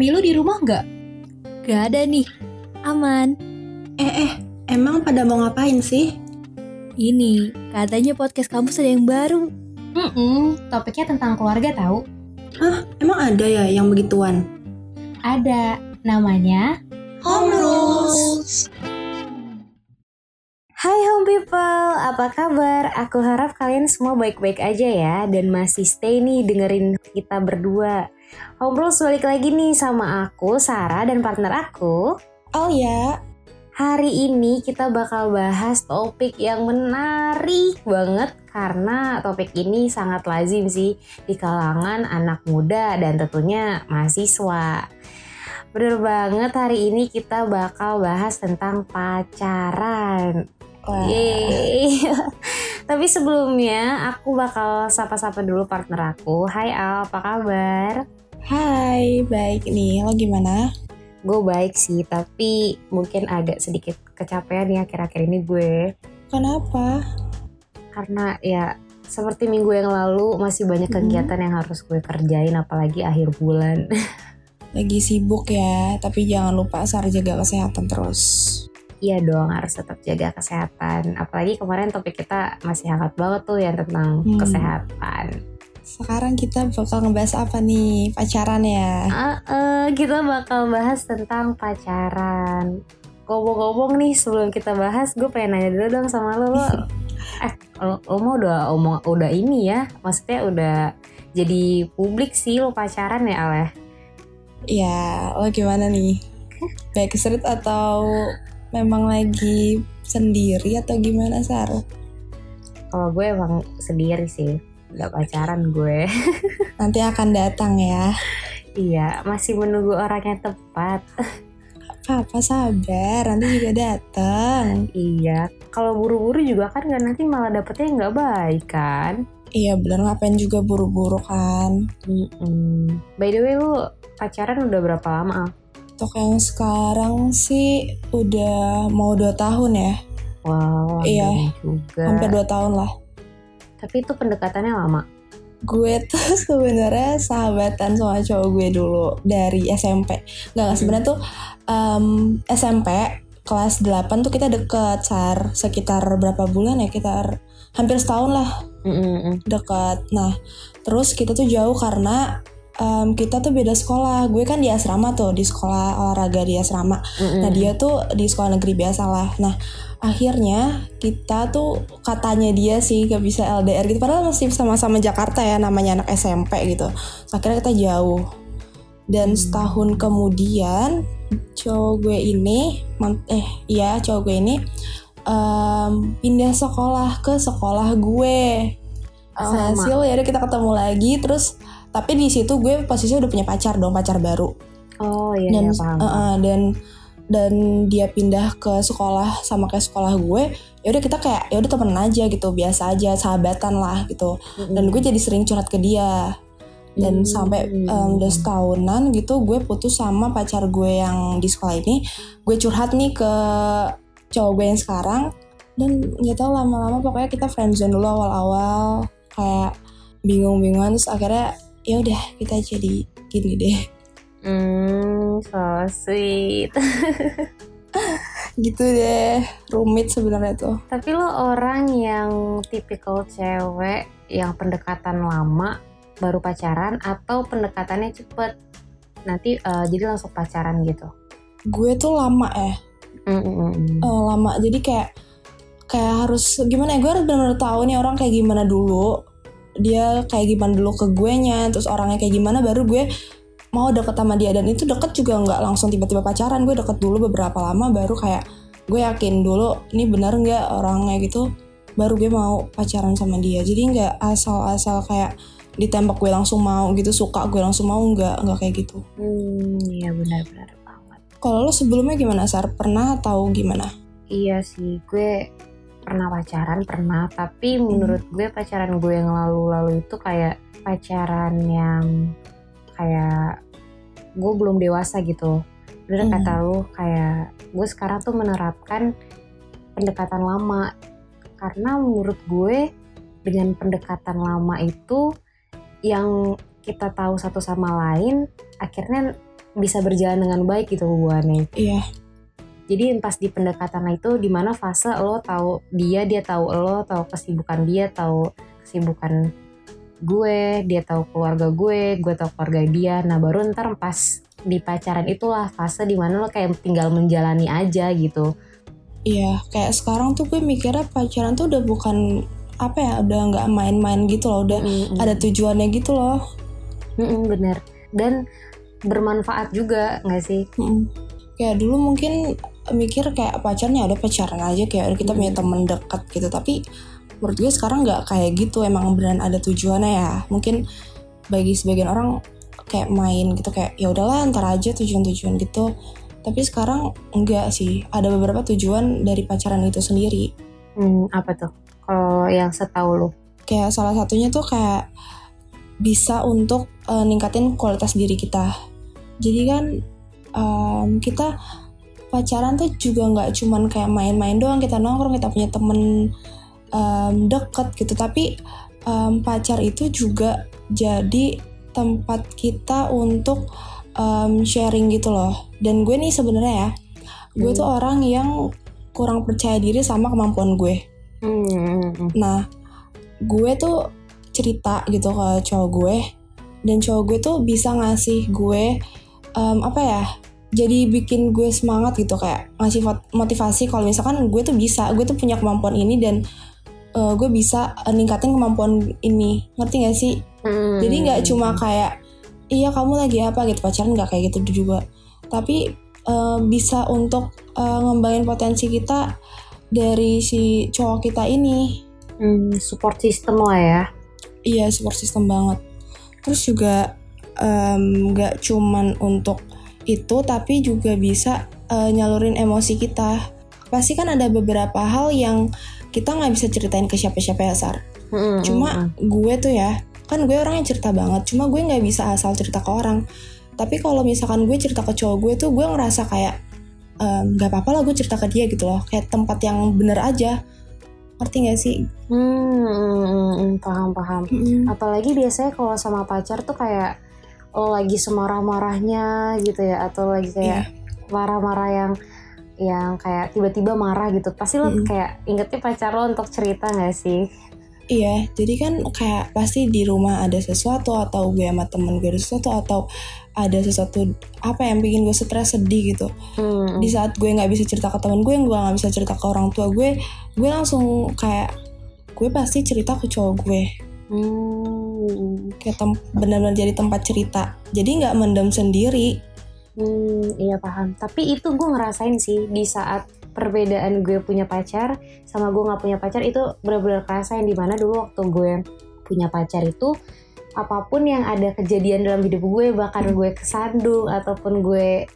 Mami lu di rumah nggak? Gak ada nih. Aman. Eh, eh, emang pada mau ngapain sih? Ini, katanya podcast kampus ada yang baru. Hmm, topiknya tentang keluarga tahu. Hah, emang ada ya yang begituan? Ada, namanya Home Rules. Hai home people, apa kabar? Aku harap kalian semua baik-baik aja ya dan masih stay nih dengerin kita berdua. Home Rules balik lagi nih sama aku, Sarah dan partner aku. Oh ya, Hari ini kita bakal bahas topik yang menarik banget karena topik ini sangat lazim sih di kalangan anak muda dan tentunya mahasiswa. Bener banget hari ini kita bakal bahas tentang pacaran. Wah. Yeay. Tapi sebelumnya aku bakal sapa-sapa dulu partner aku. Hai Al, apa kabar? Hai, baik nih. Lo gimana? Gue baik sih, tapi mungkin agak sedikit kecapean ya akhir-akhir ini gue. Kenapa? Karena ya seperti minggu yang lalu masih banyak Mhm. kegiatan yang harus gue kerjain apalagi akhir bulan. Lagi sibuk ya, tapi jangan lupa Sar jaga kesehatan terus. Iya dong harus tetap jaga kesehatan. Apalagi kemarin topik kita masih hangat banget tuh yang tentang Hmm. kesehatan. Sekarang kita bakal ngebahas apa nih? Pacaran ya? Ah, eh, kita bakal bahas tentang pacaran. Ngomong-ngomong nih sebelum kita bahas, gue pengen nanya dulu dong sama lo. lo eh, lo, lo mau udah omong udah ini ya? Maksudnya udah jadi publik sih lo pacaran ya Ale? Ya, lo gimana nih? Backstreet atau memang lagi sendiri atau gimana Sar? Kalau gue emang sendiri sih, nggak pacaran gue. Nanti akan datang ya. iya, masih menunggu orang yang tepat. Apa-apa sabar, nanti juga datang. Iya, kalau buru-buru juga kan nggak nanti malah dapetnya nggak baik kan? Iya bener ngapain juga buru-buru kan. Mm-mm. By the way lu pacaran udah berapa lama? Untuk yang sekarang sih udah mau 2 tahun ya. Wow, Iya. juga. Hampir 2 tahun lah. Tapi itu pendekatannya lama. Gue tuh sebenarnya sahabatan sama cowok gue dulu dari SMP. Nggak, Hmm. sebenarnya tuh em, SMP kelas 8 tuh kita deket, Sar. Sekitar berapa bulan ya? Kita hampir setahun lah dekat. Nah, terus kita tuh jauh karena em, kita tuh beda sekolah. Gue kan di asrama tuh, di sekolah olahraga di asrama. Mm-mm. Nah, dia tuh di sekolah negeri biasa lah. Nah, akhirnya kita tuh katanya dia sih gak bisa LDR gitu. Padahal masih sama-sama Jakarta ya, namanya anak SMP gitu. Akhirnya kita jauh. Dan setahun kemudian cowok gue ini, eh iya cowok gue ini em, pindah sekolah ke sekolah gue. Hasil ya kita ketemu lagi terus tapi di situ gue posisinya udah punya pacar dong pacar baru Oh iya, dan iya paham. uh, uh, dan dan dia pindah ke sekolah sama kayak sekolah gue ya udah kita kayak ya udah temenan aja gitu biasa aja sahabatan lah gitu. Mm-mm. dan gue jadi sering curhat ke dia. Dan Hmm. sampai um, udah setahunan gitu gue putus sama pacar gue yang di sekolah ini. Gue curhat nih ke cowok gue yang sekarang. Dan nggak tahu lama-lama pokoknya kita friendzone dulu awal-awal. Kayak bingung-bingungan terus akhirnya ya udah kita jadi gini deh Hmm, so sweet. gitu deh rumit sebenarnya tuh Tapi lo orang yang tipikal cewek yang pendekatan lama baru pacaran atau pendekatannya cepet nanti eh, jadi langsung pacaran gitu. gue tuh lama ya Mm-mm. eh, lama jadi kayak kayak harus gimana ya gue harus benar-benar tahu nih orang kayak gimana dulu dia kayak gimana dulu ke gue nya terus orangnya kayak gimana baru gue mau deket sama dia. Dan itu deket juga nggak langsung tiba-tiba pacaran. Gue deket dulu beberapa lama baru kayak gue yakin dulu ini benar nggak orangnya gitu. Baru gue mau pacaran sama dia. Jadi nggak asal-asal kayak ditembak gue langsung mau gitu suka gue langsung mau nggak nggak kayak gitu. Hmm, iya benar-benar banget. kalau lo sebelumnya gimana sar? Pernah atau gimana? Iya sih, gue pernah pacaran pernah, tapi menurut gue pacaran gue yang lalu-lalu itu kayak pacaran yang kayak gue belum dewasa gitu. Bener Hmm. kata lu kayak gue sekarang tuh menerapkan pendekatan lama karena menurut gue dengan pendekatan lama itu yang kita tahu satu sama lain akhirnya bisa berjalan dengan baik gitu hubungannya Iya, jadi pas di pendekatan itu di mana fase lo tahu dia dia tahu lo tahu kesibukan dia tahu kesibukan gue dia tahu keluarga gue gue tahu keluarga dia nah baru ntar pas di pacaran itulah fase di mana lo kayak tinggal menjalani aja gitu iya. Kayak sekarang tuh gue mikirnya pacaran tuh udah bukan apa ya, udah nggak main-main gitu loh, udah Mm-mm. ada tujuannya gitu loh. Mm-mm, bener dan bermanfaat juga nggak sih Mm-mm. Kayak dulu mungkin mikir kayak pacarnya ada pacaran aja kayak kita punya Hmm. temen dekat gitu tapi menurut gue sekarang nggak kayak gitu emang beneran ada tujuannya ya. Mungkin bagi sebagian orang kayak main gitu kayak ya udahlah ntar aja tujuan-tujuan gitu. Tapi sekarang enggak sih ada beberapa tujuan dari pacaran itu sendiri. Hmm, apa tuh? Kalau yang setahu lo kayak salah satunya tuh kayak bisa untuk eh, ningkatin kualitas diri kita. Jadi kan em, kita pacaran tuh juga nggak cuman kayak main-main doang kita nongkrong kita punya temen em, deket gitu tapi em, pacar itu juga jadi tempat kita untuk em, sharing gitu loh dan gue nih sebenarnya ya gue Hmm. tuh orang yang kurang percaya diri sama kemampuan gue Hmm. Nah, gue tuh cerita gitu ke cowok gue, dan cowok gue tuh bisa ngasih gue em, apa ya? Jadi bikin gue semangat gitu kayak ngasih mot- motivasi kalau misalkan gue tuh bisa, gue tuh punya kemampuan ini dan eh, gue bisa eh, ningkatin kemampuan ini. Ngerti gak sih? Hmm. Jadi nggak cuma kayak iya kamu lagi apa gitu pacaran nggak kayak gitu juga. Tapi eh, bisa untuk eh, ngembangin potensi kita dari si cowok kita ini. Hmm, support system lah ya Iya support system banget. Terus juga nggak cuman untuk itu tapi juga bisa eh, nyalurin emosi kita. Pasti kan ada beberapa hal yang kita nggak bisa ceritain ke siapa-siapa ya Sar. Hmm, Cuma hmm, gue tuh ya kan gue orang yang cerita banget. Cuma gue nggak bisa asal cerita ke orang. Tapi kalau misalkan gue cerita ke cowok gue tuh gue ngerasa kayak nggak apa-apa lah gue cerita ke dia gitu loh. Kayak tempat yang bener aja. Ngerti gak sih? hmm, hmm, hmm, hmm, paham paham Mm-mm. apalagi biasanya kalau sama pacar tuh kayak lo lagi semarah-marahnya gitu ya atau lagi kayak marah-marah yang yang kayak tiba-tiba marah gitu pasti lo Mm-mm. kayak ingetnya pacar lo untuk cerita gak sih Iya, jadi kan kayak pasti di rumah ada sesuatu atau gue sama temen gue ada sesuatu atau ada sesuatu apa yang bikin gue stres sedih gitu. hmm, Di saat gue nggak bisa cerita ke temen gue, gue nggak bisa cerita ke orang tua gue, gue langsung kayak gue pasti cerita ke cowok gue. hmm, Kayak benar-benar jadi tempat cerita. Jadi nggak mendem sendiri. Hmm, iya paham. Tapi itu gue ngerasain sih di saat perbedaan gue punya pacar sama gue nggak punya pacar itu benar-benar kerasain di mana dulu waktu gue punya pacar itu apa pun yang ada kejadian dalam hidup gue bahkan gue kesandung ataupun gue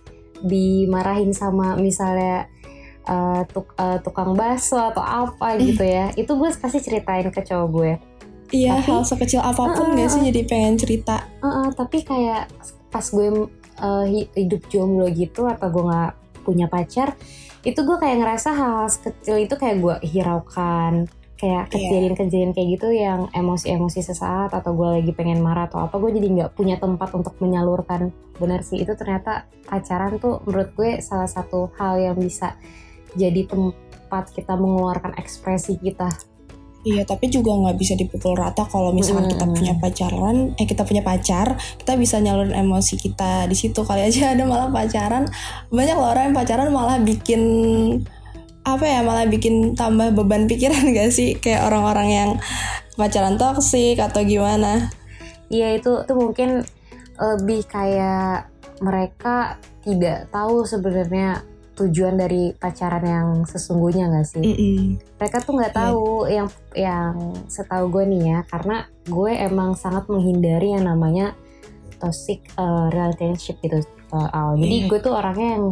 dimarahin sama misalnya eh, tuk- eh, tukang bakso atau apa gitu ya itu gue pasti ceritain ke cowok gue. Iya, Tapi- hal sekecil apa pun Ah, gak sih jadi pengen cerita. Heeh, tapi kayak pas gue hi- hidup jomblo gitu atau gue nggak punya pacar itu gue kayak ngerasa hal kecil itu kayak gue hiraukan kayak Iya. kejadian-kejadian kayak gitu yang emosi-emosi sesaat atau gue lagi pengen marah atau apa gue jadi nggak punya tempat untuk menyalurkan benar sih itu ternyata pacaran tuh menurut gue salah satu hal yang bisa jadi tempat kita mengeluarkan ekspresi kita Iya, tapi juga nggak bisa dipukul rata kalau misalkan kita Mm-mm. punya pacaran, eh kita punya pacar, kita bisa nyalurin emosi kita di situ kali aja ada malah pacaran. Banyak loh orang yang pacaran malah bikin apa ya, malah bikin tambah beban pikiran gak sih? Kayak orang-orang yang pacaran toksik atau gimana? Iya itu tuh mungkin lebih kayak mereka tidak tahu sebenarnya tujuan dari pacaran yang sesungguhnya nggak sih? Mm-mm. Mereka tuh nggak Iya. tahu yang yang setahu gue nih ya, karena gue emang sangat menghindari yang namanya toxic uh, relationship gitu. uh. Jadi Iya. gue tuh orangnya yang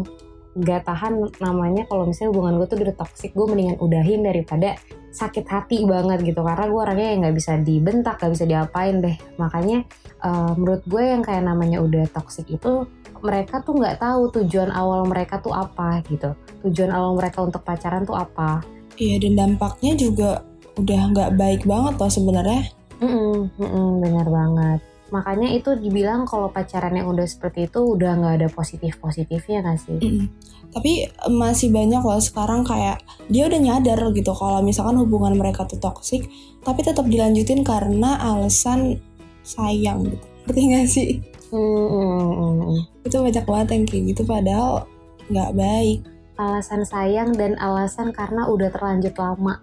nggak tahan namanya kalau misalnya hubungan gue tuh udah toxic, gue mendingan udahin daripada sakit hati banget gitu karena gue orangnya yang nggak bisa dibentak nggak bisa diapain deh. Makanya uh, menurut gue yang kayak namanya udah toxic itu mereka tuh nggak tahu tujuan awal mereka tuh apa gitu. Tujuan awal mereka untuk pacaran tuh apa. Iya, dan dampaknya juga udah nggak baik banget loh sebenarnya. Mm-mm, mm-mm, benar banget makanya itu dibilang kalau pacaran yang udah seperti itu udah nggak ada positif positifnya nggak sih Mm-mm. Tapi eh, masih banyak loh sekarang kayak dia udah nyadar gitu kalau misalkan hubungan mereka tuh toksik, tapi tetap dilanjutin karena alasan sayang gitu. Ngerti gak sih? Hmm, hmm. Itu banyak banget yang kayak gitu padahal nggak baik. alasan sayang dan alasan karena udah terlanjut lama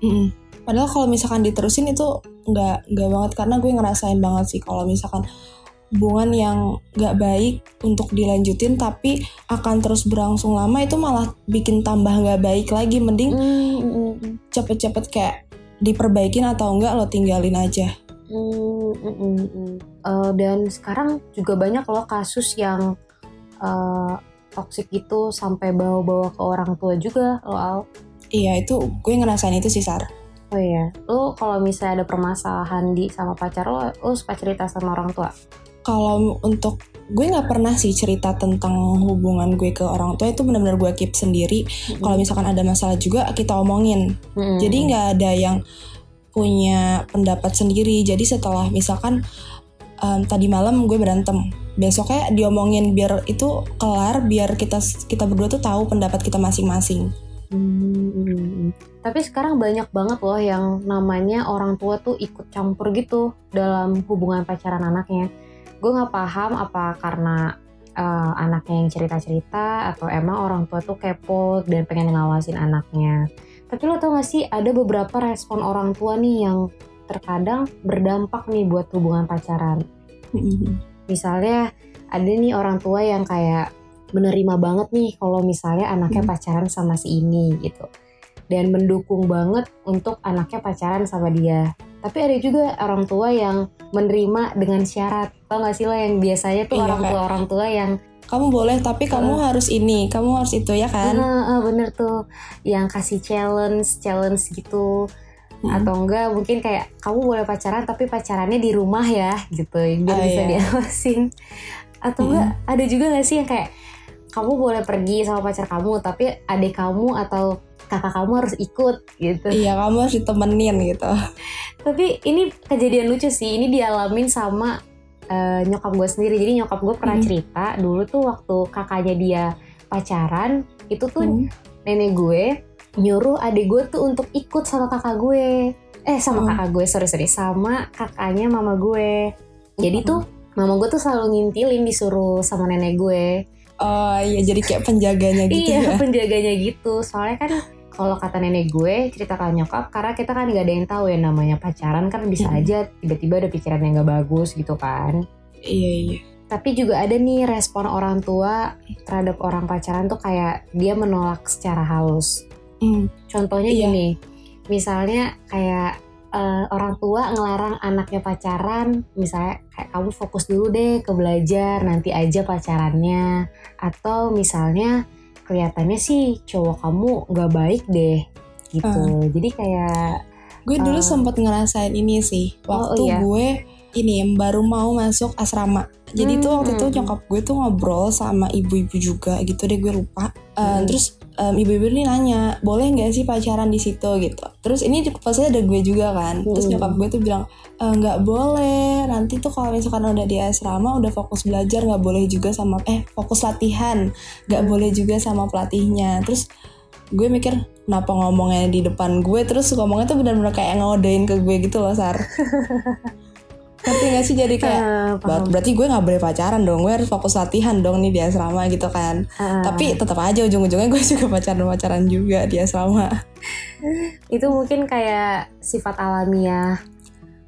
Mm-mm. Padahal kalau misalkan diterusin itu nggak nggak banget karena gue ngerasain banget sih kalau misalkan hubungan yang nggak baik untuk dilanjutin tapi akan terus berlangsung lama itu malah bikin tambah nggak baik lagi mending Hmm, hmm, hmm. cepet-cepet kayak diperbaikin atau enggak lo tinggalin aja mm, mm, mm. Eh, dan sekarang juga banyak loh kasus yang eh, toksik gitu sampai bawa-bawa ke orang tua juga lo Al. iya itu gue ngerasain itu sih Sar Oh iya, lo kalau misalnya ada permasalahan di sama pacar lo, lo suka cerita sama orang tua? kalau untuk gue nggak pernah sih cerita tentang hubungan gue ke orang tua itu benar-benar gue keep sendiri. Kalau misalkan ada masalah juga kita omongin. Jadi nggak ada yang punya pendapat sendiri. Jadi setelah misalkan em, tadi malam gue berantem. Besoknya diomongin biar itu kelar biar kita kita berdua tuh tahu pendapat kita masing-masing Hmm, hmm, hmm. Tapi sekarang banyak banget loh yang namanya orang tua tuh ikut campur gitu dalam hubungan pacaran anaknya. Gue nggak paham apa karena eh, anaknya yang cerita-cerita atau emang orang tua tuh kepo dan pengen ngawasin anaknya. Tapi lo tau gak sih ada beberapa respon orang tua nih yang terkadang berdampak nih buat hubungan pacaran. misalnya ada nih orang tua yang kayak menerima banget nih kalau misalnya anaknya Hmm. pacaran sama si ini gitu dan mendukung banget untuk anaknya pacaran sama dia tapi ada juga orang tua yang menerima dengan syarat tau gak sih lo yang biasanya tuh Iya, orang tua orang tua yang kamu boleh tapi kamu harus ini kamu harus itu ya kan "Ah, ah, bener tuh yang kasih challenge challenge gitu Mm. atau enggak mungkin kayak kamu boleh pacaran tapi pacarannya di rumah ya gitu biar Ah, bisa iya. diawasin atau Mm. enggak ada juga gak sih yang kayak kamu boleh pergi sama pacar kamu tapi adik kamu atau kakak kamu harus ikut gitu iya kamu harus ditemenin gitu tapi ini kejadian lucu sih ini dialamin sama eh, nyokap gue sendiri jadi nyokap gue pernah Hmm. cerita dulu tuh waktu kakaknya dia pacaran itu tuh Hmm. nenek gue nyuruh adik gue tuh untuk ikut sama kakak gue eh sama Oh. kakak gue sorry sorry sama kakaknya mama gue jadi Hmm. tuh mama gue tuh selalu ngintilin disuruh sama nenek gue oh iya jadi kayak penjaganya gitu iya ya penjaganya gitu soalnya kan kalau kata nenek gue cerita ke nyokap karena kita kan nggak ada yang tahu ya namanya pacaran kan bisa Mm-mm. aja tiba-tiba ada pikiran yang nggak bagus gitu kan iya iya tapi juga ada nih respon orang tua terhadap orang pacaran tuh kayak dia menolak secara halus Hmm. Contohnya Iya. gini, misalnya kayak eh, orang tua ngelarang anaknya pacaran, misalnya kayak kamu fokus dulu deh ke belajar, nanti aja pacarannya. Atau misalnya kelihatannya sih cowok kamu nggak baik deh, gitu. Jadi kayak gue dulu Eh. sempat ngerasain ini sih Oh, waktu iya. gue ini baru mau masuk asrama jadi tuh waktu itu Hmm. nyokap gue tuh ngobrol sama ibu-ibu juga gitu deh gue lupa Eh, Hmm. terus em, ibu-ibu ini nanya boleh nggak sih pacaran di situ? Gitu. Terus ini pasnya ada gue juga kan. Terus Hmm. nyokap gue tuh bilang "Eh, nggak boleh. Nanti tuh kalau misalkan udah di asrama udah fokus belajar nggak boleh juga sama eh fokus latihan. Nggak Hmm. boleh juga sama pelatihnya. Terus gue mikir kenapa ngomongnya di depan gue? Terus ngomongnya tuh benar-benar kayak ngodein ke gue gitu loh Sar ngerti gak sih? Jadi kayak eh, "Ber- paham. berarti gue nggak boleh pacaran dong. Gue harus fokus latihan dong nih di asrama gitu kan. Eh, tapi tetap aja ujung-ujungnya gue juga pacaran pacaran juga di asrama. Itu mungkin kayak sifat alamiah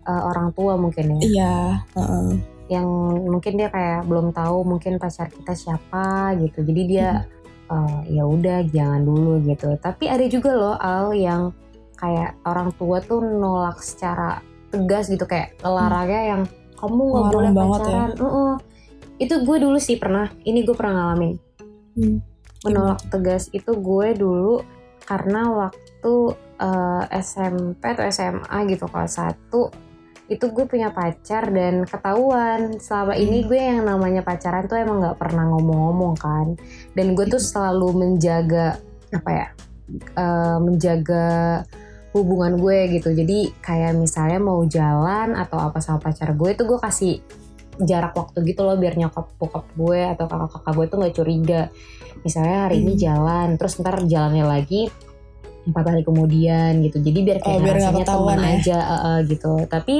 eh, orang tua mungkin ya. iya heeh. yang mungkin dia kayak belum tahu mungkin pacar kita siapa gitu. Jadi dia eh, ya udah jangan dulu gitu. Tapi ada juga loh al yang kayak orang tua tuh nolak secara tegas gitu kayak ngelarangnya yang kamu nggak boleh banget ya. pacaran Uh-uh. itu gue dulu sih pernah ini gue pernah ngalamin Hmm. menolak tegas itu gue dulu karena waktu eh, SMP atau SMA gitu kelas 1 itu gue punya pacar dan ketahuan selama ini Hmm. gue yang namanya pacaran tuh emang nggak pernah ngomong-ngomong kan dan gue tuh selalu menjaga apa ya eh, menjaga hubungan gue gitu jadi kayak misalnya mau jalan atau apa sama pacar gue itu gue kasih jarak waktu gitu loh biar nyokap bokap gue atau kakak-kakak gue tuh nggak curiga misalnya hari ini Hmm. jalan terus ntar jalannya lagi empat hari kemudian gitu jadi biar kayak Oh, biar rasanya ketahuan temen ya. aja eh, eh, gitu tapi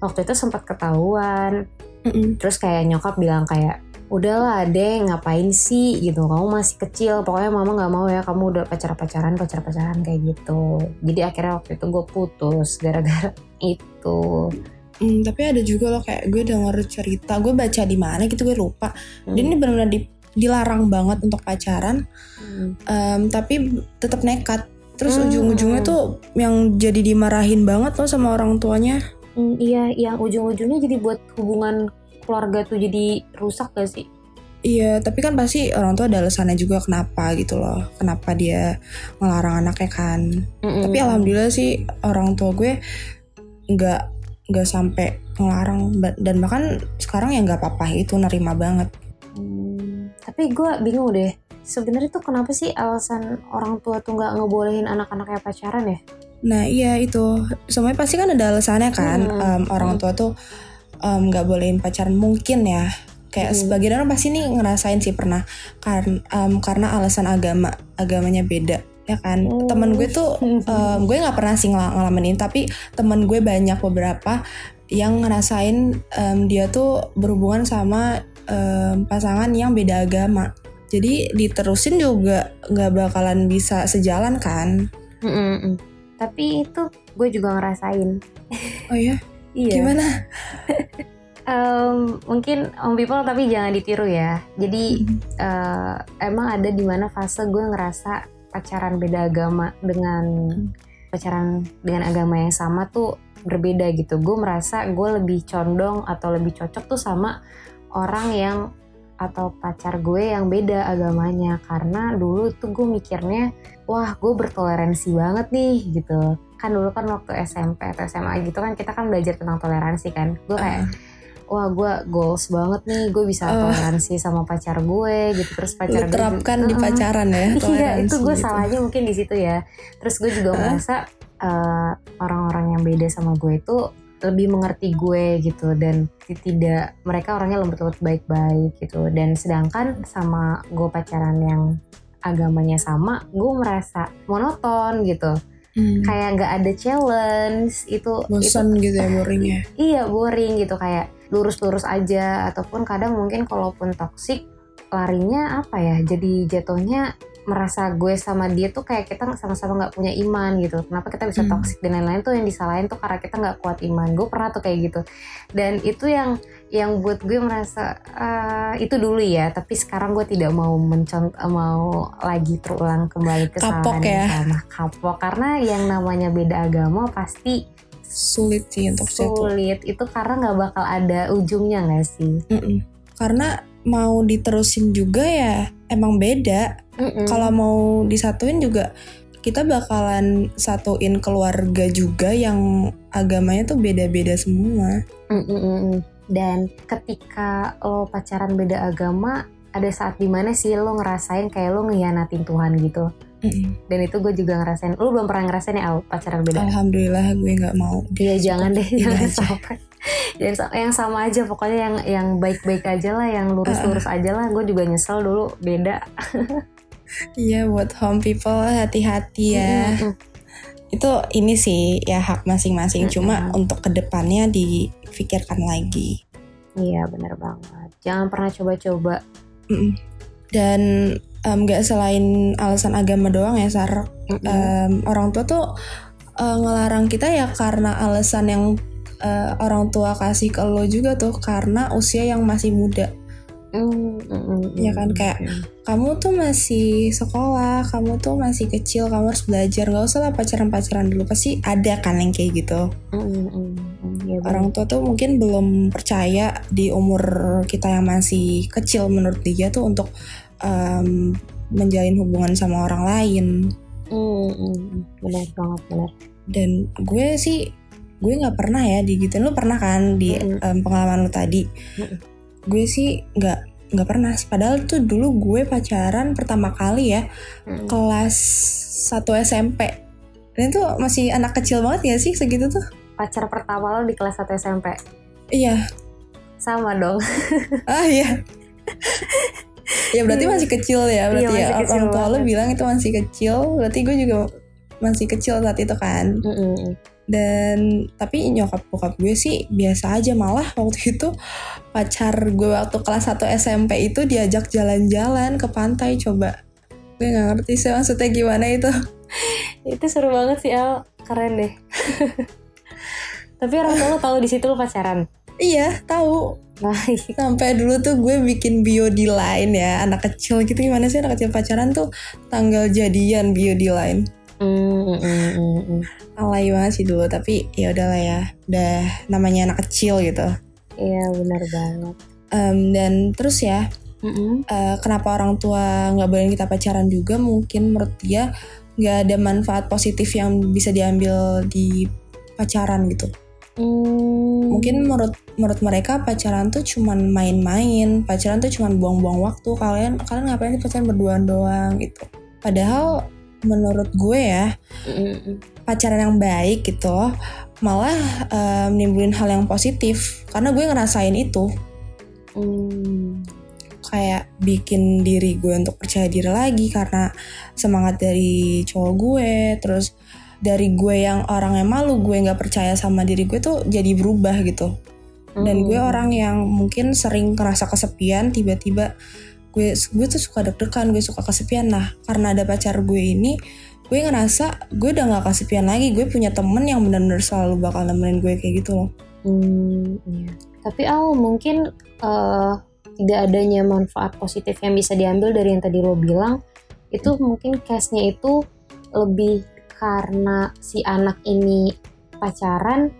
waktu itu sempat ketahuan Mm-mm. terus kayak nyokap bilang kayak udahlah deh ngapain sih? Gitu. Kamu masih kecil pokoknya mama nggak mau ya kamu udah pacar pacaran pacar pacaran kayak gitu. Jadi akhirnya waktu itu gue putus gara-gara itu. Hmm, tapi ada juga loh kayak gue denger cerita gue baca di mana gitu gue lupa. Dia ini benar-benar di- dilarang banget untuk pacaran. Hmm. em, tapi tetap nekat. Terus Hmm. ujung-ujungnya tuh yang jadi dimarahin banget loh sama orang tuanya. Hmm, iya yang ujung-ujungnya jadi buat hubungan keluarga tuh jadi rusak gak sih Iya, tapi kan pasti orang tua ada alasannya juga kenapa gitu loh. Kenapa dia ngelarang anaknya kan. Tapi alhamdulillah sih orang tua gue nggak nggak sampai ngelarang dan bahkan sekarang ya nggak apa-apa itu nerima banget. Hmm, tapi gue bingung deh sebenarnya tuh kenapa sih alasan orang tua tuh nggak ngebolehin anak-anaknya pacaran ya Nah iya itu semuanya pasti kan ada alasannya kan. Hmm. Em, orang tua tuh nggak bolehin pacaran mungkin ya. Kayak Hmm. sebagian orang pasti nih ngerasain sih pernah karena karena alasan agama agamanya beda ya kan. Oh. Temen gue tuh em, gue nggak pernah sih ngel- ngalamin ini tapi temen gue banyak beberapa yang ngerasain em, dia tuh berhubungan sama em, pasangan yang beda agama. Jadi diterusin juga nggak bakalan bisa sejalan kan? Mm-mm-mm. Tapi itu gue juga ngerasain. Oh ya, Iya. gimana? Em, mungkin om people tapi jangan ditiru ya. Jadi eh, emang ada di mana fase gue ngerasa pacaran beda agama dengan pacaran dengan agama yang sama tuh berbeda gitu. Gue merasa gue lebih condong atau lebih cocok tuh sama orang yang atau pacar gue yang beda agamanya karena dulu tuh gue mikirnya wah gue bertoleransi banget nih gitu kan dulu kan waktu SMP atau SMA gitu kan kita kan belajar tentang toleransi kan gue kayak wah gue goals banget nih gue bisa Ah. toleransi sama pacar gue gitu terus pacar gue terapkan di pacaran ya Iya itu gue gitu. salahnya mungkin di situ ya. Terus gue juga Heeh. merasa eh, orang-orang yang beda sama gue itu lebih mengerti gue gitu dan tidak mereka orangnya lembut-lembut baik-baik gitu dan sedangkan sama gue pacaran yang agamanya sama gue merasa monoton gitu Hmm, kayak nggak ada challenge itu bosan gitu ya boring ya? Iya boring gitu kayak lurus-lurus aja. Ataupun kadang mungkin kalaupun toxic larinya apa ya jadi jatuhnya merasa gue sama dia tuh kayak kita sama-sama nggak punya iman gitu. Kenapa kita bisa Hmm. toxic dan lain-lain tuh yang disalahin tuh karena kita nggak kuat iman. Gue pernah tuh kayak gitu. Dan itu yang yang buat gue merasa "Ah, itu dulu ya. Tapi sekarang gue tidak mau mencont mau lagi terulang kembali kesalahan Kapok yang ya. sama. Kapok. Karena yang namanya beda agama pasti sulit sih untuk sulit. Itu karena nggak bakal ada ujungnya nggak sih? Mm-mm. karena mau diterusin juga ya emang beda. Mm-mm. kalau mau disatuin juga kita bakalan satuin keluarga juga yang agamanya tuh beda-beda semua. Mm-mm-mm. dan ketika lo pacaran beda agama ada saat di mana sih lo ngerasain kayak lo ngehianatin Tuhan gitu. Mm-mm. dan itu gue juga ngerasain. Lo belum pernah ngerasain ya Al, pacaran beda? Alhamdulillah gue nggak mau. Iya jangan deh jangan sampai yang, yang sama aja pokoknya yang yang baik-baik aja lah yang lurus-lurus aja lah. Gue juga nyesel dulu beda. Iya buat home people hati-hati ya. Mm-mm. itu ini sih ya hak masing-masing. Cuma Mm-mm. untuk ke depannya dipikirkan lagi. Iya bener banget. Jangan pernah coba-coba. Dan nggak selain alasan agama doang ya Sar. Mm-mm. Em, orang tua tuh eh, ngelarang kita ya karena alasan yang eh, orang tua kasih ke lo juga tuh karena usia yang masih muda. Mm, mm, mm, Ya kan, kayak mm. kamu tuh masih sekolah kamu tuh masih kecil kamu harus belajar. Nggak usah lah pacaran-pacaran dulu pasti ada kan yang kayak gitu. Mm, mm, mm, orang tua tuh mungkin belum percaya di umur kita yang masih kecil menurut dia tuh untuk em, menjalin hubungan sama orang lain. Mm, mm, mm, benar banget benar dan gue sih gue nggak pernah ya digituin lu pernah kan di Mm-mm. em, pengalaman lu tadi Mm-mm. gue sih nggak nggak pernah padahal tuh dulu gue pacaran pertama kali ya Mm, kelas 1 SMP Dan itu masih anak kecil banget ya sih segitu tuh? Pacar pertama lo di kelas 1 SMP. Iya. Sama dong. Ah iya. ya berarti masih kecil ya berarti Iya, ya orang tua lo bilang itu masih kecil berarti gue juga masih kecil saat itu kan Mm-mm. Dan tapi nyokap bokap gue sih biasa aja malah waktu itu pacar gue waktu kelas 1 SMP itu diajak jalan-jalan ke pantai coba gue nggak ngerti sih maksudnya gimana itu Itu seru banget sih Al. Keren deh. Tapi orang tua lo tahu di situ lo pacaran. iya tahu Baik. sampai dulu tuh gue bikin bio di line ya anak kecil gitu gimana sih anak kecil pacaran tuh tanggal jadian bio di line Mm, mm, mm, mm, mm. alay banget sih dulu tapi ya udahlah ya udah namanya anak kecil gitu Iya benar banget. Em, dan terus ya Mm-mm. eh, kenapa orang tua nggak bolehin kita pacaran juga mungkin menurut dia nggak ada manfaat positif yang bisa diambil di pacaran gitu Mm. mungkin menurut menurut mereka pacaran tuh cuman main-main pacaran tuh cuman buang-buang waktu kalian kalian ngapain sih pacaran berduaan doang gitu padahal menurut gue ya Mm-mm. pacaran yang baik gitu malah nimbulin hal yang positif karena gue ngerasain itu Mm. kayak bikin diri gue untuk percaya diri lagi karena semangat dari cowok gue terus dari gue yang orangnya malu gue nggak percaya sama diri gue tuh jadi berubah gitu dan gue Mm. orang yang mungkin sering ngerasa kesepian tiba-tiba gue gue tuh suka deg-degan gue suka kesepian. Nah karena ada pacar gue ini gue ngerasa gue udah nggak kesepian lagi. Gue punya temen yang benar-benar selalu bakal nemenin gue kayak gitu loh. Hmm, iya. Tapi Al mungkin eh, tidak adanya manfaat positif yang bisa diambil dari yang tadi lo bilang itu mungkin case-nya itu lebih karena si anak ini pacaran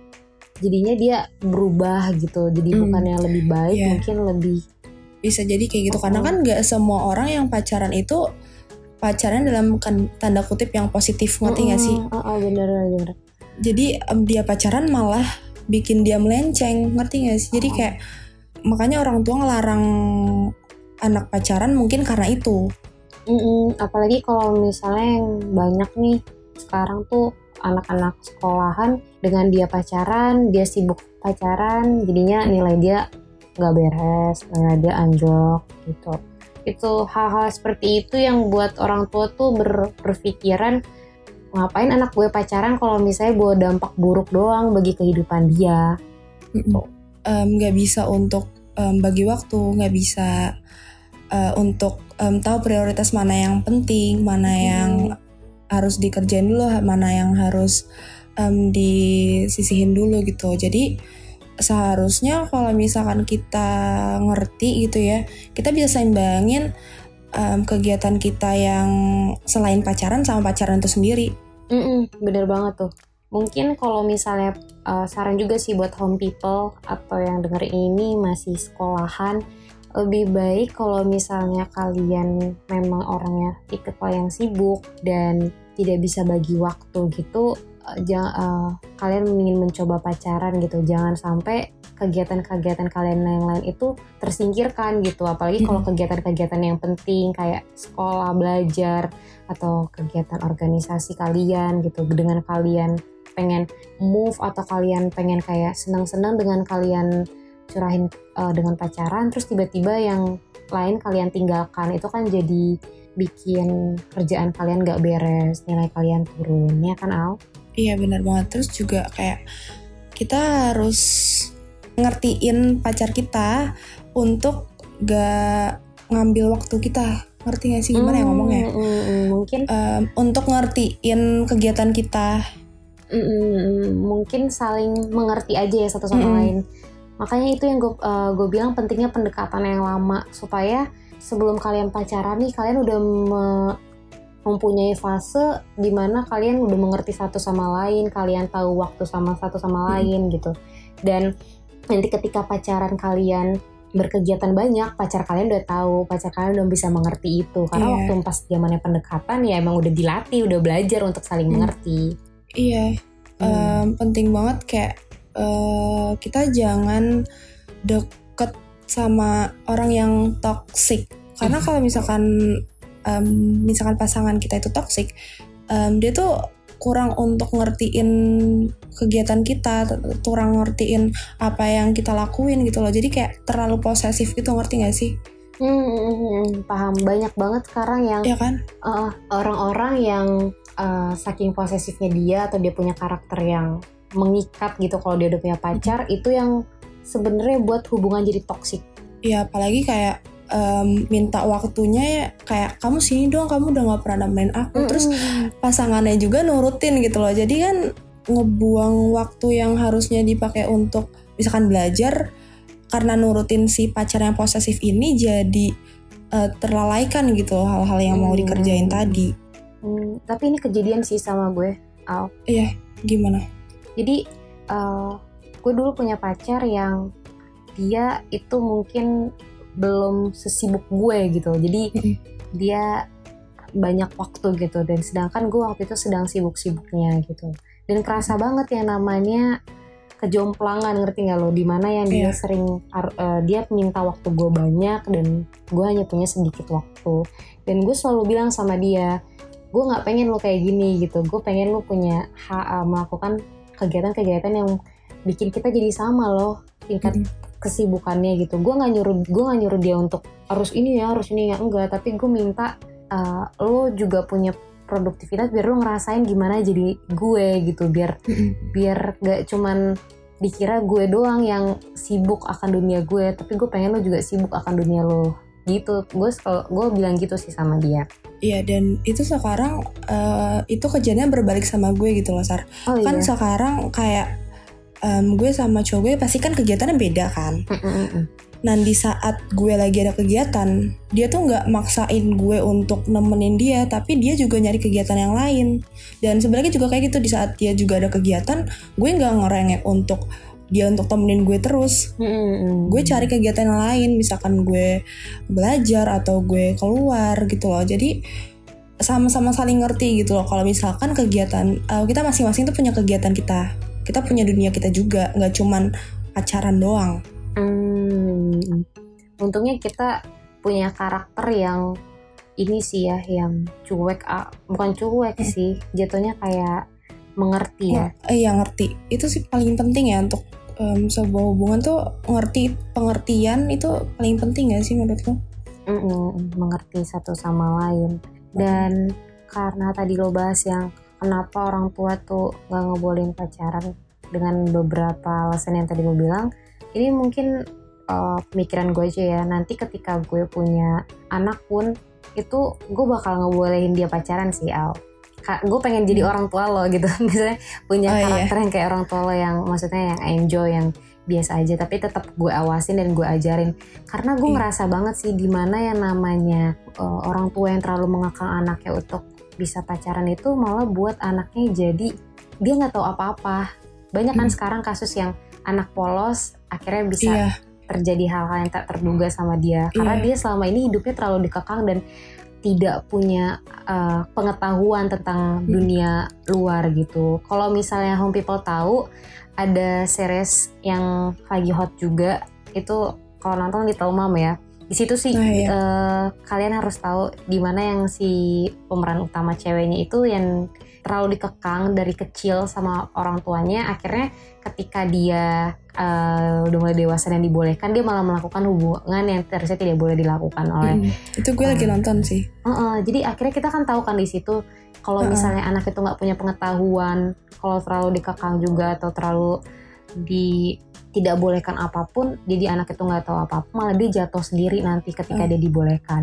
jadinya dia berubah gitu. Jadi Hmm, bukan yang lebih baik iya. mungkin lebih bisa jadi kayak gitu karena kan nggak semua orang yang pacaran itu pacaran dalam kan, tanda kutip yang positif ngerti nggak sih? Oh, oh, bener bener. Jadi em, dia pacaran malah bikin dia melenceng ngerti nggak sih? Jadi kayak makanya orang tua ngelarang anak pacaran mungkin karena itu. Mm-mm, apalagi kalau misalnya yang banyak nih sekarang tuh anak-anak sekolahan dengan dia pacaran, dia sibuk pacaran, jadinya nilai dia nggak beres, nilai dia anjlok gitu. Itu hal-hal seperti itu yang buat orang tua tuh ber- berpikiran ngapain anak gue pacaran kalau misalnya bawa dampak buruk doang bagi kehidupan dia. Em, nggak bisa untuk em, bagi waktu nggak bisa eh, untuk em, tahu prioritas mana yang penting mana yang harus dikerjain dulu mana yang harus em, disisihin dulu gitu jadi seharusnya kalau misalkan kita ngerti gitu ya kita bisa seimbangin em, kegiatan kita yang selain pacaran sama pacaran itu sendiri Mm-mm, bener banget tuh. Mungkin kalau misalnya uh, saran juga sih buat home people atau yang denger ini masih sekolahan, lebih baik kalau misalnya kalian memang orangnya tipe yang sibuk dan tidak bisa bagi waktu gitu, jangan uh, kalian ingin mencoba pacaran gitu, jangan sampai kegiatan-kegiatan kalian yang lain itu tersingkirkan gitu, apalagi kalau kegiatan-kegiatan yang penting kayak sekolah, belajar atau kegiatan organisasi kalian gitu. Dengan kalian pengen move atau kalian pengen kayak senang-senang dengan kalian curahin uh, dengan pacaran terus tiba-tiba yang lain kalian tinggalkan itu kan jadi bikin kerjaan kalian gak beres nilai kalian turun. Ya kan Al? Iya benar banget terus juga kayak kita harus ngertiin pacar kita untuk gak ngambil waktu kita ngerti gak sih gimana ya ngomongnya Hmm, hmm, hmm. mungkin Em, untuk ngertiin kegiatan kita mm, mm, mm, mungkin saling mengerti aja ya satu sama Mm-mm. lain makanya itu yang gue gue bilang pentingnya pendekatan yang lama supaya sebelum kalian pacaran nih kalian udah me- mempunyai fase di mana kalian udah mengerti satu sama lain kalian tahu waktu sama satu sama Mm. lain gitu dan nanti ketika pacaran kalian berkegiatan banyak pacar kalian udah tahu pacar kalian udah bisa mengerti itu karena Iya. waktu pas zamannya pendekatan ya emang udah dilatih udah belajar untuk saling Mm. mengerti iya Hmm. em, penting banget kayak eh, kita jangan deket sama orang yang toxic karena kalau misalkan em, misalkan pasangan kita itu toxic em, dia tuh kurang untuk ngertiin kegiatan kita kurang ngertiin apa yang kita lakuin gitu loh. Jadi kayak terlalu posesif gitu ngerti gak sih? Hmm, hmm, hmm, hmm, paham. Banyak banget sekarang yang ya kan? uh, orang-orang yang uh, saking posesifnya dia atau dia punya karakter yang mengikat gitu kalau dia udah punya pacar itu yang sebenarnya buat hubungan jadi toksik. ya apalagi kayak em, minta waktunya ya kayak kamu sini dong kamu udah nggak pernah nemenin aku terus pasangannya juga nurutin gitu loh jadi kan ngebuang waktu yang harusnya dipakai untuk misalkan belajar karena nurutin si pacar yang posesif ini jadi eh, terlalaikan gitu hal-hal yang mau Hmm. dikerjain tadi Hmm, tapi ini kejadian sih sama gue. Al. gimana Jadi uh, gue dulu punya pacar yang dia itu mungkin belum sesibuk gue gitu. Jadi dia banyak waktu gitu dan sedangkan gue waktu itu sedang sibuk-sibuknya gitu. Dan kerasa banget yang namanya kejomplangan ngerti nggak lo? Di mana yang dia Iya. sering uh, dia minta waktu gue banyak dan gue hanya punya sedikit waktu. Dan gue selalu bilang sama dia, gue nggak pengen lo kayak gini gitu. Gue pengen lo punya hak uh, melakukan kegiatan-kegiatan yang bikin kita jadi sama loh tingkat Mm. Kesibukannya gitu. Gue nggak nyuruh gue nggak nyuruh dia untuk harus ini ya harus ini ya enggak. Tapi gue minta uh, lo juga punya produktivitas biar lo ngerasain gimana jadi gue gitu biar biar gak cuman dikira gue doang yang sibuk akan dunia gue tapi gue pengen lo juga sibuk akan dunia lo gitu gue sel- gue bilang gitu sih sama dia Iya dan itu sekarang eh, itu kejadian berbalik sama gue gitu loh Sar. oh Kan sekarang kayak em, gue sama cowok gue pasti kan kegiatannya beda kan. Mm, mm, mm. Nah di saat gue lagi ada kegiatan, dia tuh nggak maksain gue untuk nemenin dia, tapi dia juga nyari kegiatan yang lain. Dan sebenarnya juga kayak gitu di saat dia juga ada kegiatan, gue nggak ngerengek untuk dia untuk temenin gue terus. Mm, mm, mm. Gue cari kegiatan yang lain, misalkan gue belajar atau gue keluar gitu loh. Jadi sama-sama saling ngerti gitu loh. Kalau misalkan kegiatan eh, kita masing-masing tuh punya kegiatan kita, kita punya dunia kita juga, nggak cuman pacaran doang. Hmm, untungnya kita punya karakter yang ini sih ya, yang cuek, ah, bukan cuek Hmm. sih, jatuhnya kayak mengerti ya. Eh ya ngerti. Itu sih paling penting ya untuk em, sebuah hubungan tuh ngerti pengertian itu paling penting gak sih menurut lo? Mm-mm, mengerti satu sama lain. Dan karena tadi lo bahas yang kenapa orang tua tuh gak ngebolehin pacaran dengan beberapa alasan yang tadi lo bilang, ini mungkin uh, pemikiran gue aja ya. Nanti ketika gue punya anak pun itu gue bakal ngebolehin dia pacaran sih Al. Gue pengen jadi Hmm. orang tua lo gitu misalnya punya Oh, iya. karakter yang kayak orang tua lo yang maksudnya yang enjoy yang biasa aja tapi tetap gue awasin dan gue ajarin karena gue Iya. ngerasa banget sih di mana yang namanya uh, orang tua yang terlalu mengekang anaknya untuk bisa pacaran itu malah buat anaknya jadi dia nggak tahu apa-apa banyak kan Hmm. sekarang kasus yang anak polos akhirnya bisa Iya, terjadi hal-hal yang tak terduga sama dia karena Iya. dia selama ini hidupnya terlalu dikekang dan tidak punya uh, pengetahuan tentang Hmm. dunia luar gitu. Kalau misalnya home people tahu ada series yang lagi hot juga itu kalau nonton Little Mom ya. Di situ sih Nah, iya. uh, kalian harus tahu di mana yang si pemeran utama ceweknya itu yang terlalu dikekang dari kecil sama orang tuanya akhirnya ketika dia uh, udah mulai dewasa dan dibolehkan dia malah melakukan hubungan yang harusnya tidak boleh dilakukan oleh mm, itu gue lagi Hmm. nonton sih. Heeh, jadi akhirnya kita kan tahu kan di situ kalau Heeh. misalnya anak itu nggak punya pengetahuan kalau terlalu dikekang juga atau terlalu di tidak bolehkan apa pun jadi anak itu nggak tahu apa-apa malah dia jatuh sendiri nanti ketika Hmm. dia dibolehkan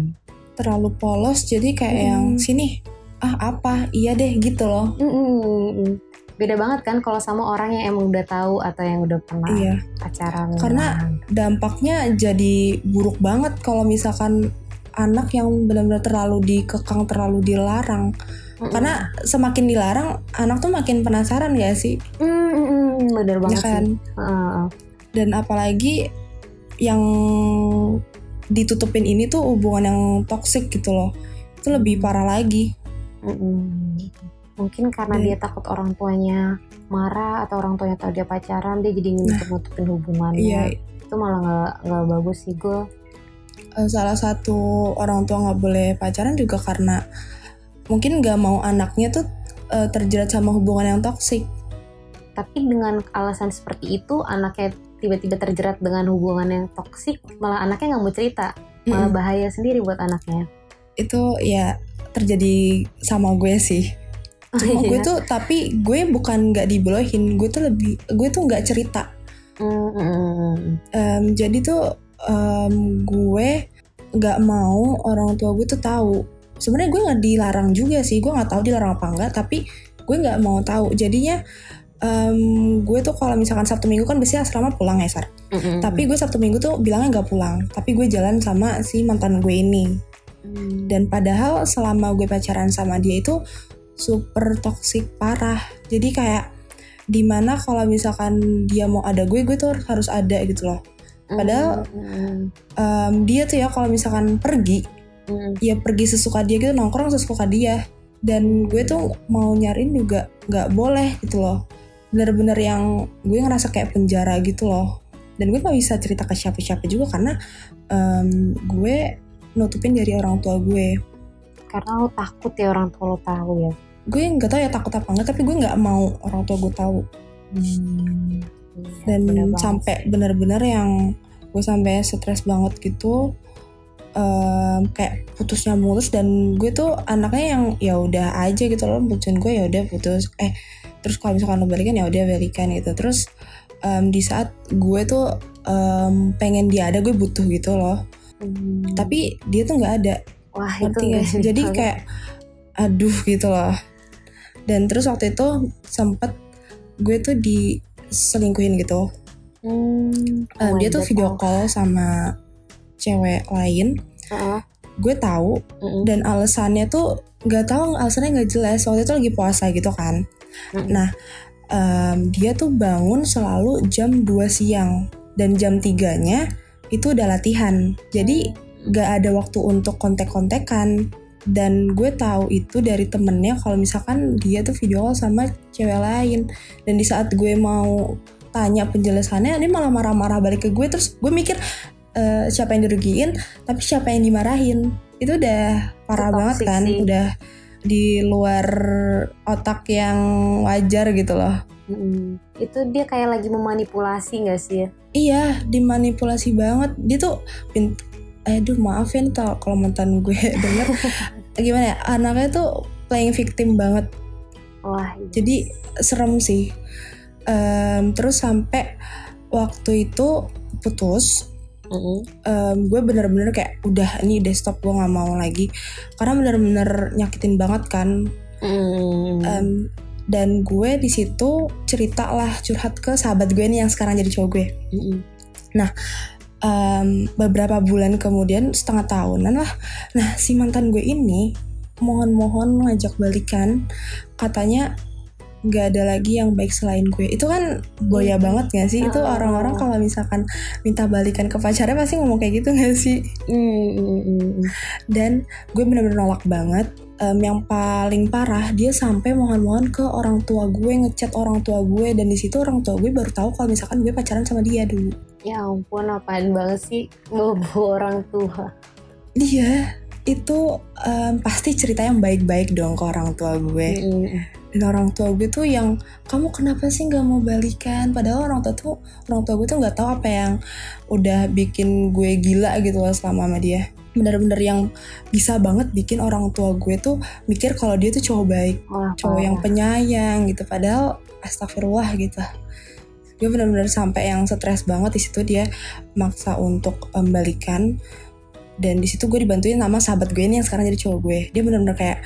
Terlalu polos jadi kayak Mm. yang sini ah apa iya deh gitu loh. Mm-mm. beda banget kan kalau sama orang yang emang udah tahu atau yang udah pernah Iya. pacaran Karena dampaknya jadi buruk banget kalau misalkan anak yang benar-benar terlalu dikekang terlalu dilarang Mm-mm. karena semakin dilarang anak tuh makin penasaran gak sih? Mm-mm, bener ya banget kan? Sih dan apalagi yang ditutupin ini tuh hubungan yang toksik gitu loh. Itu lebih parah lagi. Mm-mm. Mungkin karena dia takut orang tuanya marah atau orang tuanya tahu dia pacaran, dia jadi nutup-nutupin hubungannya. iya. Itu malah nggak nggak bagus sih gue. eh, salah satu orang tua nggak boleh pacaran juga karena mungkin nggak mau anaknya tuh eh, terjerat sama hubungan yang toksik Tapi dengan alasan seperti itu anaknya tiba-tiba terjerat dengan hubungan yang toksik, malah anaknya nggak mau cerita, malah Mm-mm. bahaya sendiri buat anaknya. itu ya terjadi sama gue sih cuma gue Iya. tuh tapi gue bukan nggak dibolehin gue tuh lebih gue tuh nggak cerita Mm. Em, jadi tuh em, gue nggak mau orang tua gue tuh tahu sebenarnya gue nggak dilarang juga sih gue nggak tahu dilarang apa enggak tapi gue nggak mau tahu. Jadinya em, gue tuh kalau misalkan sabtu minggu kan biasanya asrama pulang ya sar? Mm, mm, tapi gue sabtu minggu tuh bilangnya nggak pulang tapi gue jalan sama si mantan gue ini. Mm. dan padahal selama gue pacaran sama dia itu super toksik parah. Jadi kayak di mana kalau misalkan dia mau ada gue gue tuh harus ada gitu loh. Padahal- Em, dia tuh ya kalau misalkan pergi mm, ya pergi sesuka dia gitu nongkrong sesuka dia. Dan gue tuh mau nyariin juga nggak boleh gitu loh. Bener-bener yang gue ngerasa kayak penjara gitu loh. Dan gue nggak bisa cerita ke siapa-siapa juga karena em, gue nutupin dari orang tua gue. Karena lo takut ya orang tua lo tahu ya. gue nggak tahu ya takut apa enggak tapi gue nggak mau orang tua gue tahu. Hmm, iya, dan bener sampai bener-bener yang gue sampai stres banget gitu em, kayak putusnya mulus dan gue tuh anaknya yang ya udah aja gitu loh putusin gue ya udah putus. Eh terus kalau misalkan lo balikan ya udah balikan gitu. Terus em, di saat gue tuh em, pengen dia ada gue butuh gitu loh. Hmm, tapi dia tuh nggak ada. Wah itu gak jadi kayak aduh gitu loh. Dan terus waktu itu sempet gue tuh diselingkuhin gitu. Hmm, oh Um, my dia tuh God, video call sama cewek lain Heeh, gue tahu mm-mm, dan alasannya tuh nggak tahu alasannya nggak jelas. Waktu itu lagi puasa gitu kan. Mm-mm. nah um, dia tuh bangun selalu jam 2 siang dan jam 3 nya itu udah latihan. Jadi nggak ada waktu untuk kontek-kontekan. Dan gue tahu itu dari temennya kalau misalkan dia tuh video call sama cewek lain. Dan di saat gue mau tanya penjelasannya dia malah marah-marah balik ke gue. Terus gue mikir eh, siapa yang dirugiin tapi siapa yang dimarahin itu udah parah Itu banget kan sih. udah di luar otak yang wajar gitu loh Mm-mm. Itu dia kayak lagi memanipulasi gak sih? Iya, dimanipulasi banget. Dia tuh pin aduh maaf ya nih tau kalau mantan gue denger gimana ya anaknya tuh playing victim banget Wah, iya. jadi serem sih Em, terus sampai waktu itu putus Mm-mm. em, gue bener-bener kayak udah ini udah stop gue nggak mau lagi karena bener-bener nyakitin banget kan Mm-mm. Em, dan gue di situ cerita lah curhat ke sahabat gue nih yang sekarang jadi cowok gue Mm-mm. Em, beberapa bulan kemudian setengah tahunan lah nah si mantan gue ini mohon-mohon ngajak balikan katanya nggak ada lagi yang baik selain gue itu kan boya Hmm. banget gak sih itu orang-orang kalau misalkan minta balikan ke pacarnya pasti ngomong kayak gitu gak sih Mm-mm. dan gue bener-bener nolak banget Em, yang paling parah dia sampai mohon-mohon ke orang tua gue ngechat orang tua gue dan di situ orang tua gue baru tahu kalau misalkan gue pacaran sama dia dulu Ya ampun, apaan banget sih bawa orang tua. Dia itu em, pasti cerita yang baik-baik dong ke orang tua gue. Mm-mm. Dan orang tua gue tuh yang kamu kenapa sih nggak mau balikan? Padahal orang tua tuh orang tua gue tuh nggak tahu apa yang udah bikin gue gila gitu loh selama sama dia. Bener-bener yang bisa banget bikin orang tua gue tuh mikir kalau dia tuh cowok baik, Wah, cowok yang parah. penyayang gitu. Padahal astagfirullah gitu. Gue bener-bener sampai yang stres banget di situ dia maksa untuk em, balikan dan di situ gue dibantuin sama sahabat gue ini yang sekarang jadi cowok gue dia bener-bener kayak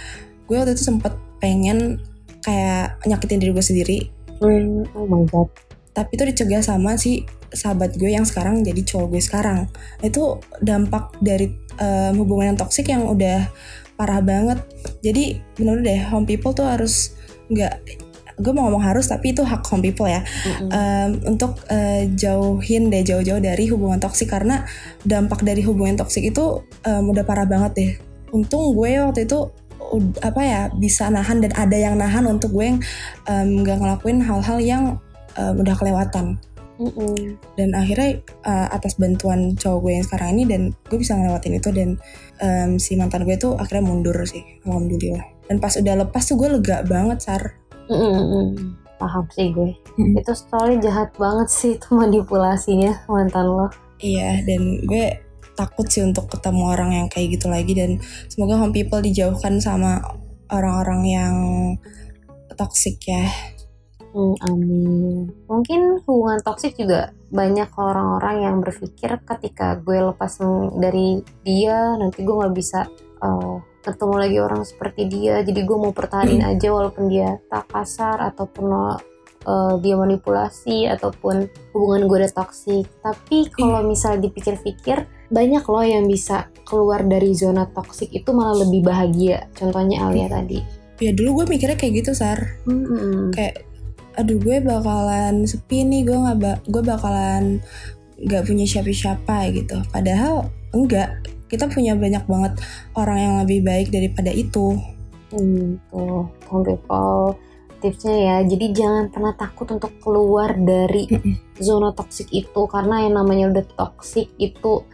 gue waktu itu sempet pengen kayak nyakitin diri gue sendiri Mm, oh my god. tapi itu dicegah sama si sahabat gue yang sekarang jadi cowok gue sekarang itu dampak dari em, hubungan yang toksik yang udah parah banget jadi bener-bener deh home people tuh harus nggak gue mau ngomong harus tapi itu hak home people ya Mm-mm. em, untuk eh, jauhin deh jauh-jauh dari hubungan toksik karena dampak dari hubungan toksik itu em, udah parah banget deh. Untung gue waktu itu apa ya bisa nahan dan ada yang nahan untuk gue yang nggak ngelakuin hal-hal yang em, udah kelewatan. Mm-mm. Dan akhirnya eh, atas bantuan cowok gue yang sekarang ini dan gue bisa ngelewatin itu dan em, si mantan gue tuh akhirnya mundur sih alhamdulillah. dan pas udah lepas tuh gue lega banget sar Mm-mm. Paham sih gue. Mm. Itu story jahat banget sih itu manipulasinya mantan lo. iya dan gue takut sih untuk ketemu orang yang kayak gitu lagi dan semoga home people dijauhkan sama orang-orang yang toxic ya Hmm, amin. Mungkin hubungan toksik juga banyak orang-orang yang berpikir ketika gue lepas dari dia nanti gue nggak bisa uh, ketemu lagi orang seperti dia. Jadi gue mau pertahanin aja walaupun dia tak kasar ataupun uh, dia manipulasi ataupun hubungan gue udah toksik. Tapi kalau misalnya dipikir-pikir banyak loh yang bisa keluar dari zona toksik itu malah lebih bahagia. Contohnya Alia tadi. ya dulu gue mikirnya kayak gitu sar Hmm. kayak aduh gue bakalan sepi nih gue nggak ba- gue bakalan nggak punya siapa-siapa gitu padahal enggak kita punya banyak banget orang yang lebih baik daripada itu Hmm, tuh, people tipsnya ya. Jadi jangan pernah takut untuk keluar dari zona toksik itu karena yang namanya udah toksik itu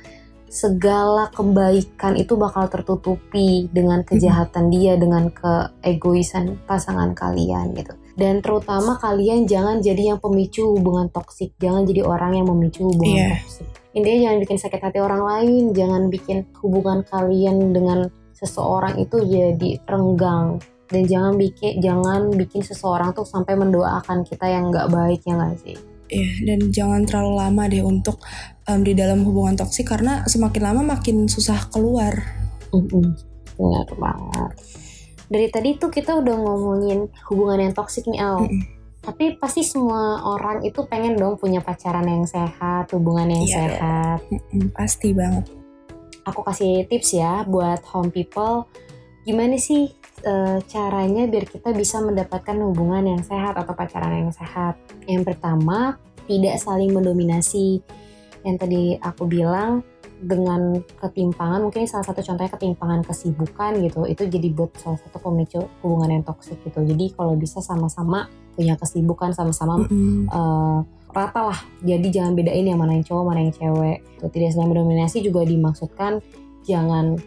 segala kebaikan itu bakal tertutupi dengan kejahatan dia dengan keegoisan pasangan kalian gitu. Dan terutama kalian jangan jadi yang pemicu hubungan toksik, jangan jadi orang yang memicu hubungan Iya. toksik. Intinya jangan bikin sakit hati orang lain, jangan bikin hubungan kalian dengan seseorang itu jadi renggang dan jangan bikin jangan bikin seseorang tuh sampai mendoakan kita yang nggak baik ya nggak sih ya dan jangan terlalu lama deh untuk em, di dalam hubungan toksik karena semakin lama makin susah keluar. Benar banget. Dari tadi tuh kita udah ngomongin hubungan yang toksik nih Al. Mm-mm. tapi pasti semua orang itu pengen dong punya pacaran yang sehat hubungan yang dong. sehat. Mm-mm, pasti banget. Aku kasih tips ya buat home people. Gimana sih eh, caranya biar kita bisa mendapatkan hubungan yang sehat atau pacaran yang sehat? Yang pertama tidak saling mendominasi yang tadi aku bilang dengan ketimpangan mungkin salah satu contohnya ketimpangan kesibukan gitu itu jadi buat salah satu pemicu hubungan yang toksik gitu jadi kalau bisa sama-sama punya kesibukan sama-sama Mm-mm. eh, rata lah. Jadi jangan bedain yang mana yang cowok, mana yang cewek. Tuh, tidak saling mendominasi juga dimaksudkan jangan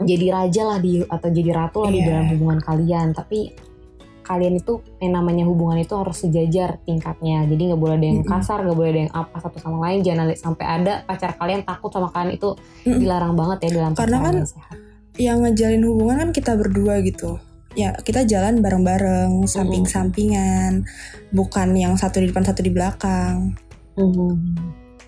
jadi raja lah di atau jadi ratu lah di Iya. dalam hubungan kalian. Tapi kalian itu yang namanya hubungan itu harus sejajar tingkatnya. Jadi nggak boleh ada yang kasar, nggak boleh ada yang apa satu sama lain. Jangan sampai ada pacar kalian takut sama kalian itu dilarang banget ya dalam Karena kan yang sehat. yang ngejalin hubungan kan kita berdua gitu ya kita jalan bareng-bareng samping-sampingan bukan yang satu di depan satu di belakang Mhm.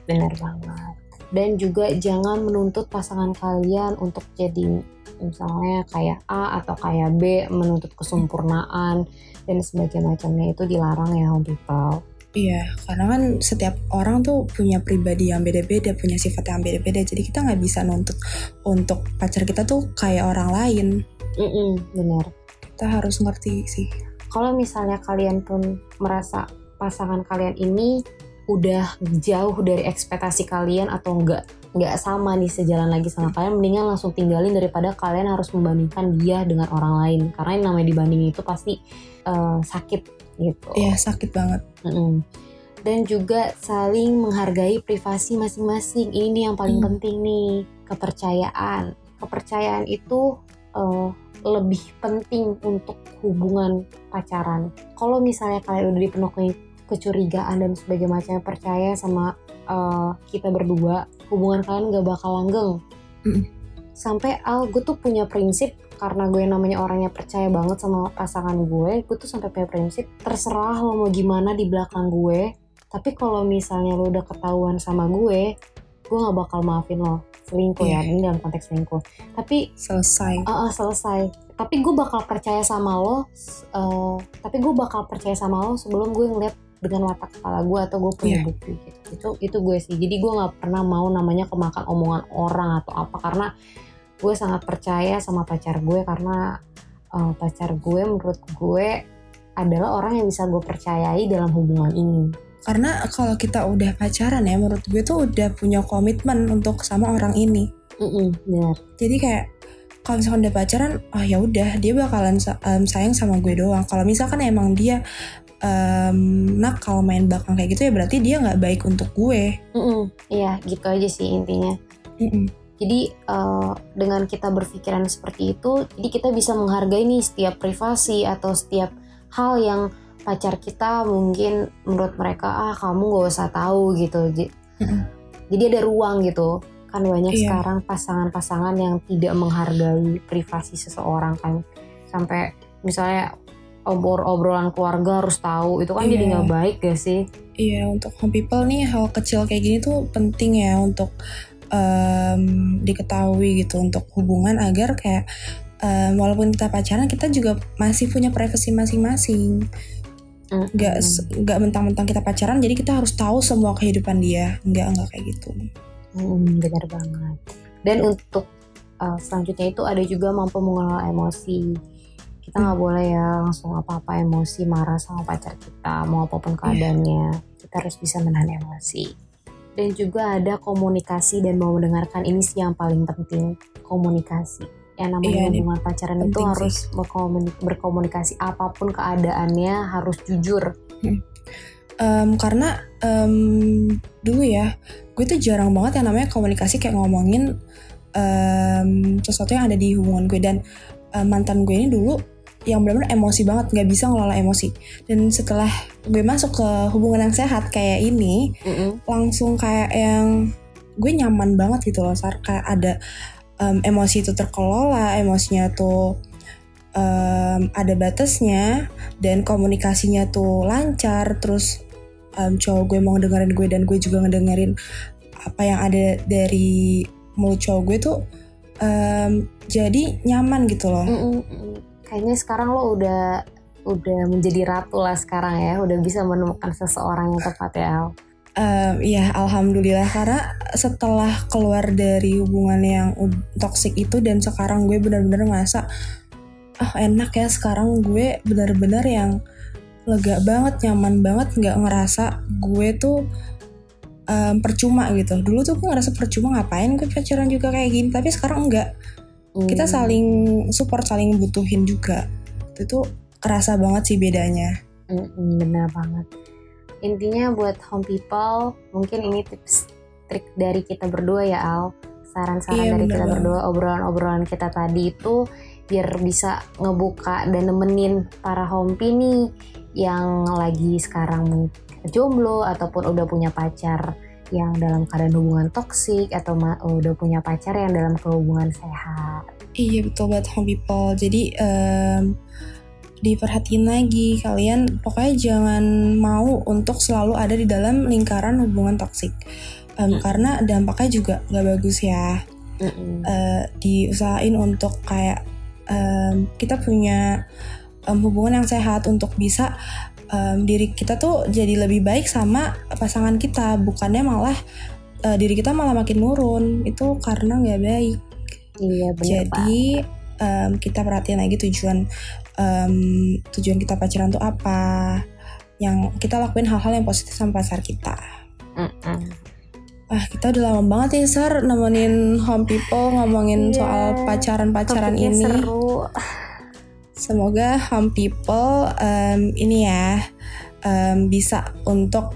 Benar banget. Dan juga jangan menuntut pasangan kalian untuk jadi misalnya kayak A atau kayak B menuntut kesempurnaan dan sebagainya macamnya itu dilarang ya home people. Iya, karena kan setiap orang tuh punya pribadi yang beda-beda, punya sifat yang beda-beda. Jadi kita nggak bisa nuntut untuk pacar kita tuh kayak orang lain. Mm-mm, benar. Kita harus ngerti sih. Kalau misalnya kalian pun merasa pasangan kalian ini udah jauh dari ekspektasi kalian atau enggak nggak sama nih sejalan lagi sama kalian mendingan langsung tinggalin daripada kalian harus membandingkan dia dengan orang lain karena yang namanya dibandingin itu pasti eh, sakit gitu Iya, sakit banget. Mm-mm. dan juga saling menghargai privasi masing-masing ini nih yang paling Hmm. penting nih kepercayaan kepercayaan itu eh, lebih penting untuk hubungan pacaran kalau misalnya kalian udah dipenuhi kecurigaan dan sebagainya macamnya percaya sama eh, kita berdua hubungan kalian gak bakal langgeng Mm. sampai al gue tuh punya prinsip karena gue namanya orangnya percaya banget sama pasangan gue gue tuh sampai punya prinsip terserah lo mau gimana di belakang gue tapi kalau misalnya lo udah ketahuan sama gue gue nggak bakal maafin lo selingkuh ya Iya. ini dalam konteks selingkuh tapi Selesai. Ah, ah, selesai. Tapi gue bakal percaya sama lo. eh, tapi gue bakal percaya sama lo sebelum gue ngeliat dengan mata kepala gue atau gue punya Iya. bukti gitu. Itu itu gue sih. Jadi gue nggak pernah mau namanya kemakan omongan orang atau apa karena gue sangat percaya sama pacar gue karena eh, pacar gue menurut gue adalah orang yang bisa gue percayai dalam hubungan ini. Karena kalau kita udah pacaran ya, menurut gue tuh udah punya komitmen untuk sama orang ini. Mm-mm, benar. Jadi kayak kalau misalkan udah pacaran, oh ya udah dia bakalan sayang sama gue doang. Kalau misalkan emang dia em, nakal main belakang kayak gitu ya berarti dia nggak baik untuk gue. Mm-mm, Iya gitu aja sih intinya. Mm-mm. Jadi eh, dengan kita berpikiran seperti itu, jadi kita bisa menghargai nih setiap privasi atau setiap hal yang pacar kita mungkin menurut mereka ah kamu gak usah tahu gitu. Mm-mm. Jadi ada ruang gitu. Kan banyak Iya. sekarang pasangan-pasangan yang tidak menghargai privasi seseorang kan. Sampai misalnya obrol obrolan keluarga harus tahu itu kan jadi Iya. nggak baik gak sih? Iya untuk home people nih hal kecil kayak gini tuh penting ya untuk em, diketahui gitu untuk hubungan agar kayak em, walaupun kita pacaran kita juga masih punya privasi masing-masing nggak Mm-mm. se- nggak mentang-mentang kita pacaran jadi kita harus tahu semua kehidupan dia nggak nggak kayak gitu Hmm, benar banget. Dan untuk uh, selanjutnya itu ada juga mampu mengelola emosi. Kita nggak boleh ya langsung apa-apa emosi marah sama pacar kita, mau apa pun keadaannya. Kita harus bisa menahan emosi. Dan juga ada komunikasi dan mau mendengarkan ini sih yang paling penting komunikasi. Yang namanya Iya, ini hubungan pacaran itu harus berkomuni- berkomunikasi apa pun keadaannya harus jujur. Em, karena em, dulu ya gue tuh jarang banget yang namanya komunikasi kayak ngomongin em, sesuatu yang ada di hubungan gue dan em, mantan gue ini dulu yang benar-benar emosi banget nggak bisa ngelola emosi. Dan setelah gue masuk ke hubungan yang sehat kayak ini Mm-mm. langsung kayak yang gue nyaman banget gitu loh Sar. Kayak ada em, emosi itu terkelola emosinya tuh em, ada batasnya dan komunikasinya tuh lancar. Terus em, cowok gue mau dengerin gue dan gue juga ngedengerin apa yang ada dari mulut cowok gue tuh em, jadi nyaman gitu loh Mm-mm, mm. Kayaknya sekarang lo udah udah menjadi ratu lah sekarang ya, udah bisa menemukan seseorang yang tepat ya Al. Em, Iya, alhamdulillah karena setelah keluar dari hubungan yang toxic itu dan sekarang gue benar-benar ngerasa ah enak ya sekarang gue benar-benar yang lega banget, nyaman banget, nggak ngerasa gue tuh em, percuma gitu. Dulu tuh gue ngerasa percuma ngapain gue pacaran juga kayak gini, tapi sekarang enggak. Kita Hmm. saling support, saling butuhin juga. Itu tuh kerasa banget sih bedanya. Mm-mm, benar banget. Intinya buat home people, mungkin ini tips trik dari kita berdua ya Al. Saran-saran Iya, dari kita berdua, obrolan-obrolan kita tadi itu biar bisa ngebuka dan nemenin para hompi nih yang lagi sekarang jomblo ataupun udah punya pacar yang dalam keadaan hubungan toksik atau udah punya pacar yang dalam hubungan sehat. Iya betul banget home people. Jadi em, diperhatiin lagi kalian pokoknya jangan mau untuk selalu ada di dalam lingkaran hubungan toksik. Em, Hmm. Karena dampaknya juga gak bagus ya. Mm-mm. Eh, diusahain untuk kayak em, kita punya em, hubungan yang sehat untuk bisa em, diri kita tuh jadi lebih baik sama pasangan kita. Bukannya malah eh, diri kita malah makin nurun. Itu karena nggak baik. Iya benar Pak. Jadi em, kita perhatiin lagi tujuan em, tujuan kita pacaran tuh apa. Yang kita lakuin hal-hal yang positif sama pacar kita. Ah kita udah lama banget ya Sar nemenin home people ngomongin Iya. soal pacaran-pacaran ini. seru. Semoga home people em, ini ya em, bisa untuk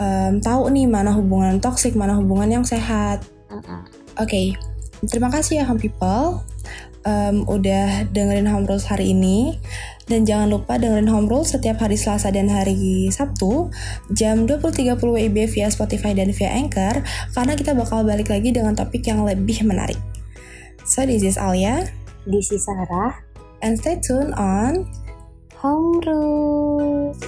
em, tahu nih mana hubungan toksik, mana hubungan yang sehat. Oke, terima kasih ya home people Em, udah dengerin home rules hari ini dan jangan lupa dengerin home rules setiap hari Selasa dan hari Sabtu jam 20.30 WIB via Spotify dan via Anchor karena kita bakal balik lagi dengan topik yang lebih menarik. So this is Alia This is Sarah. And stay tuned on Home Rules.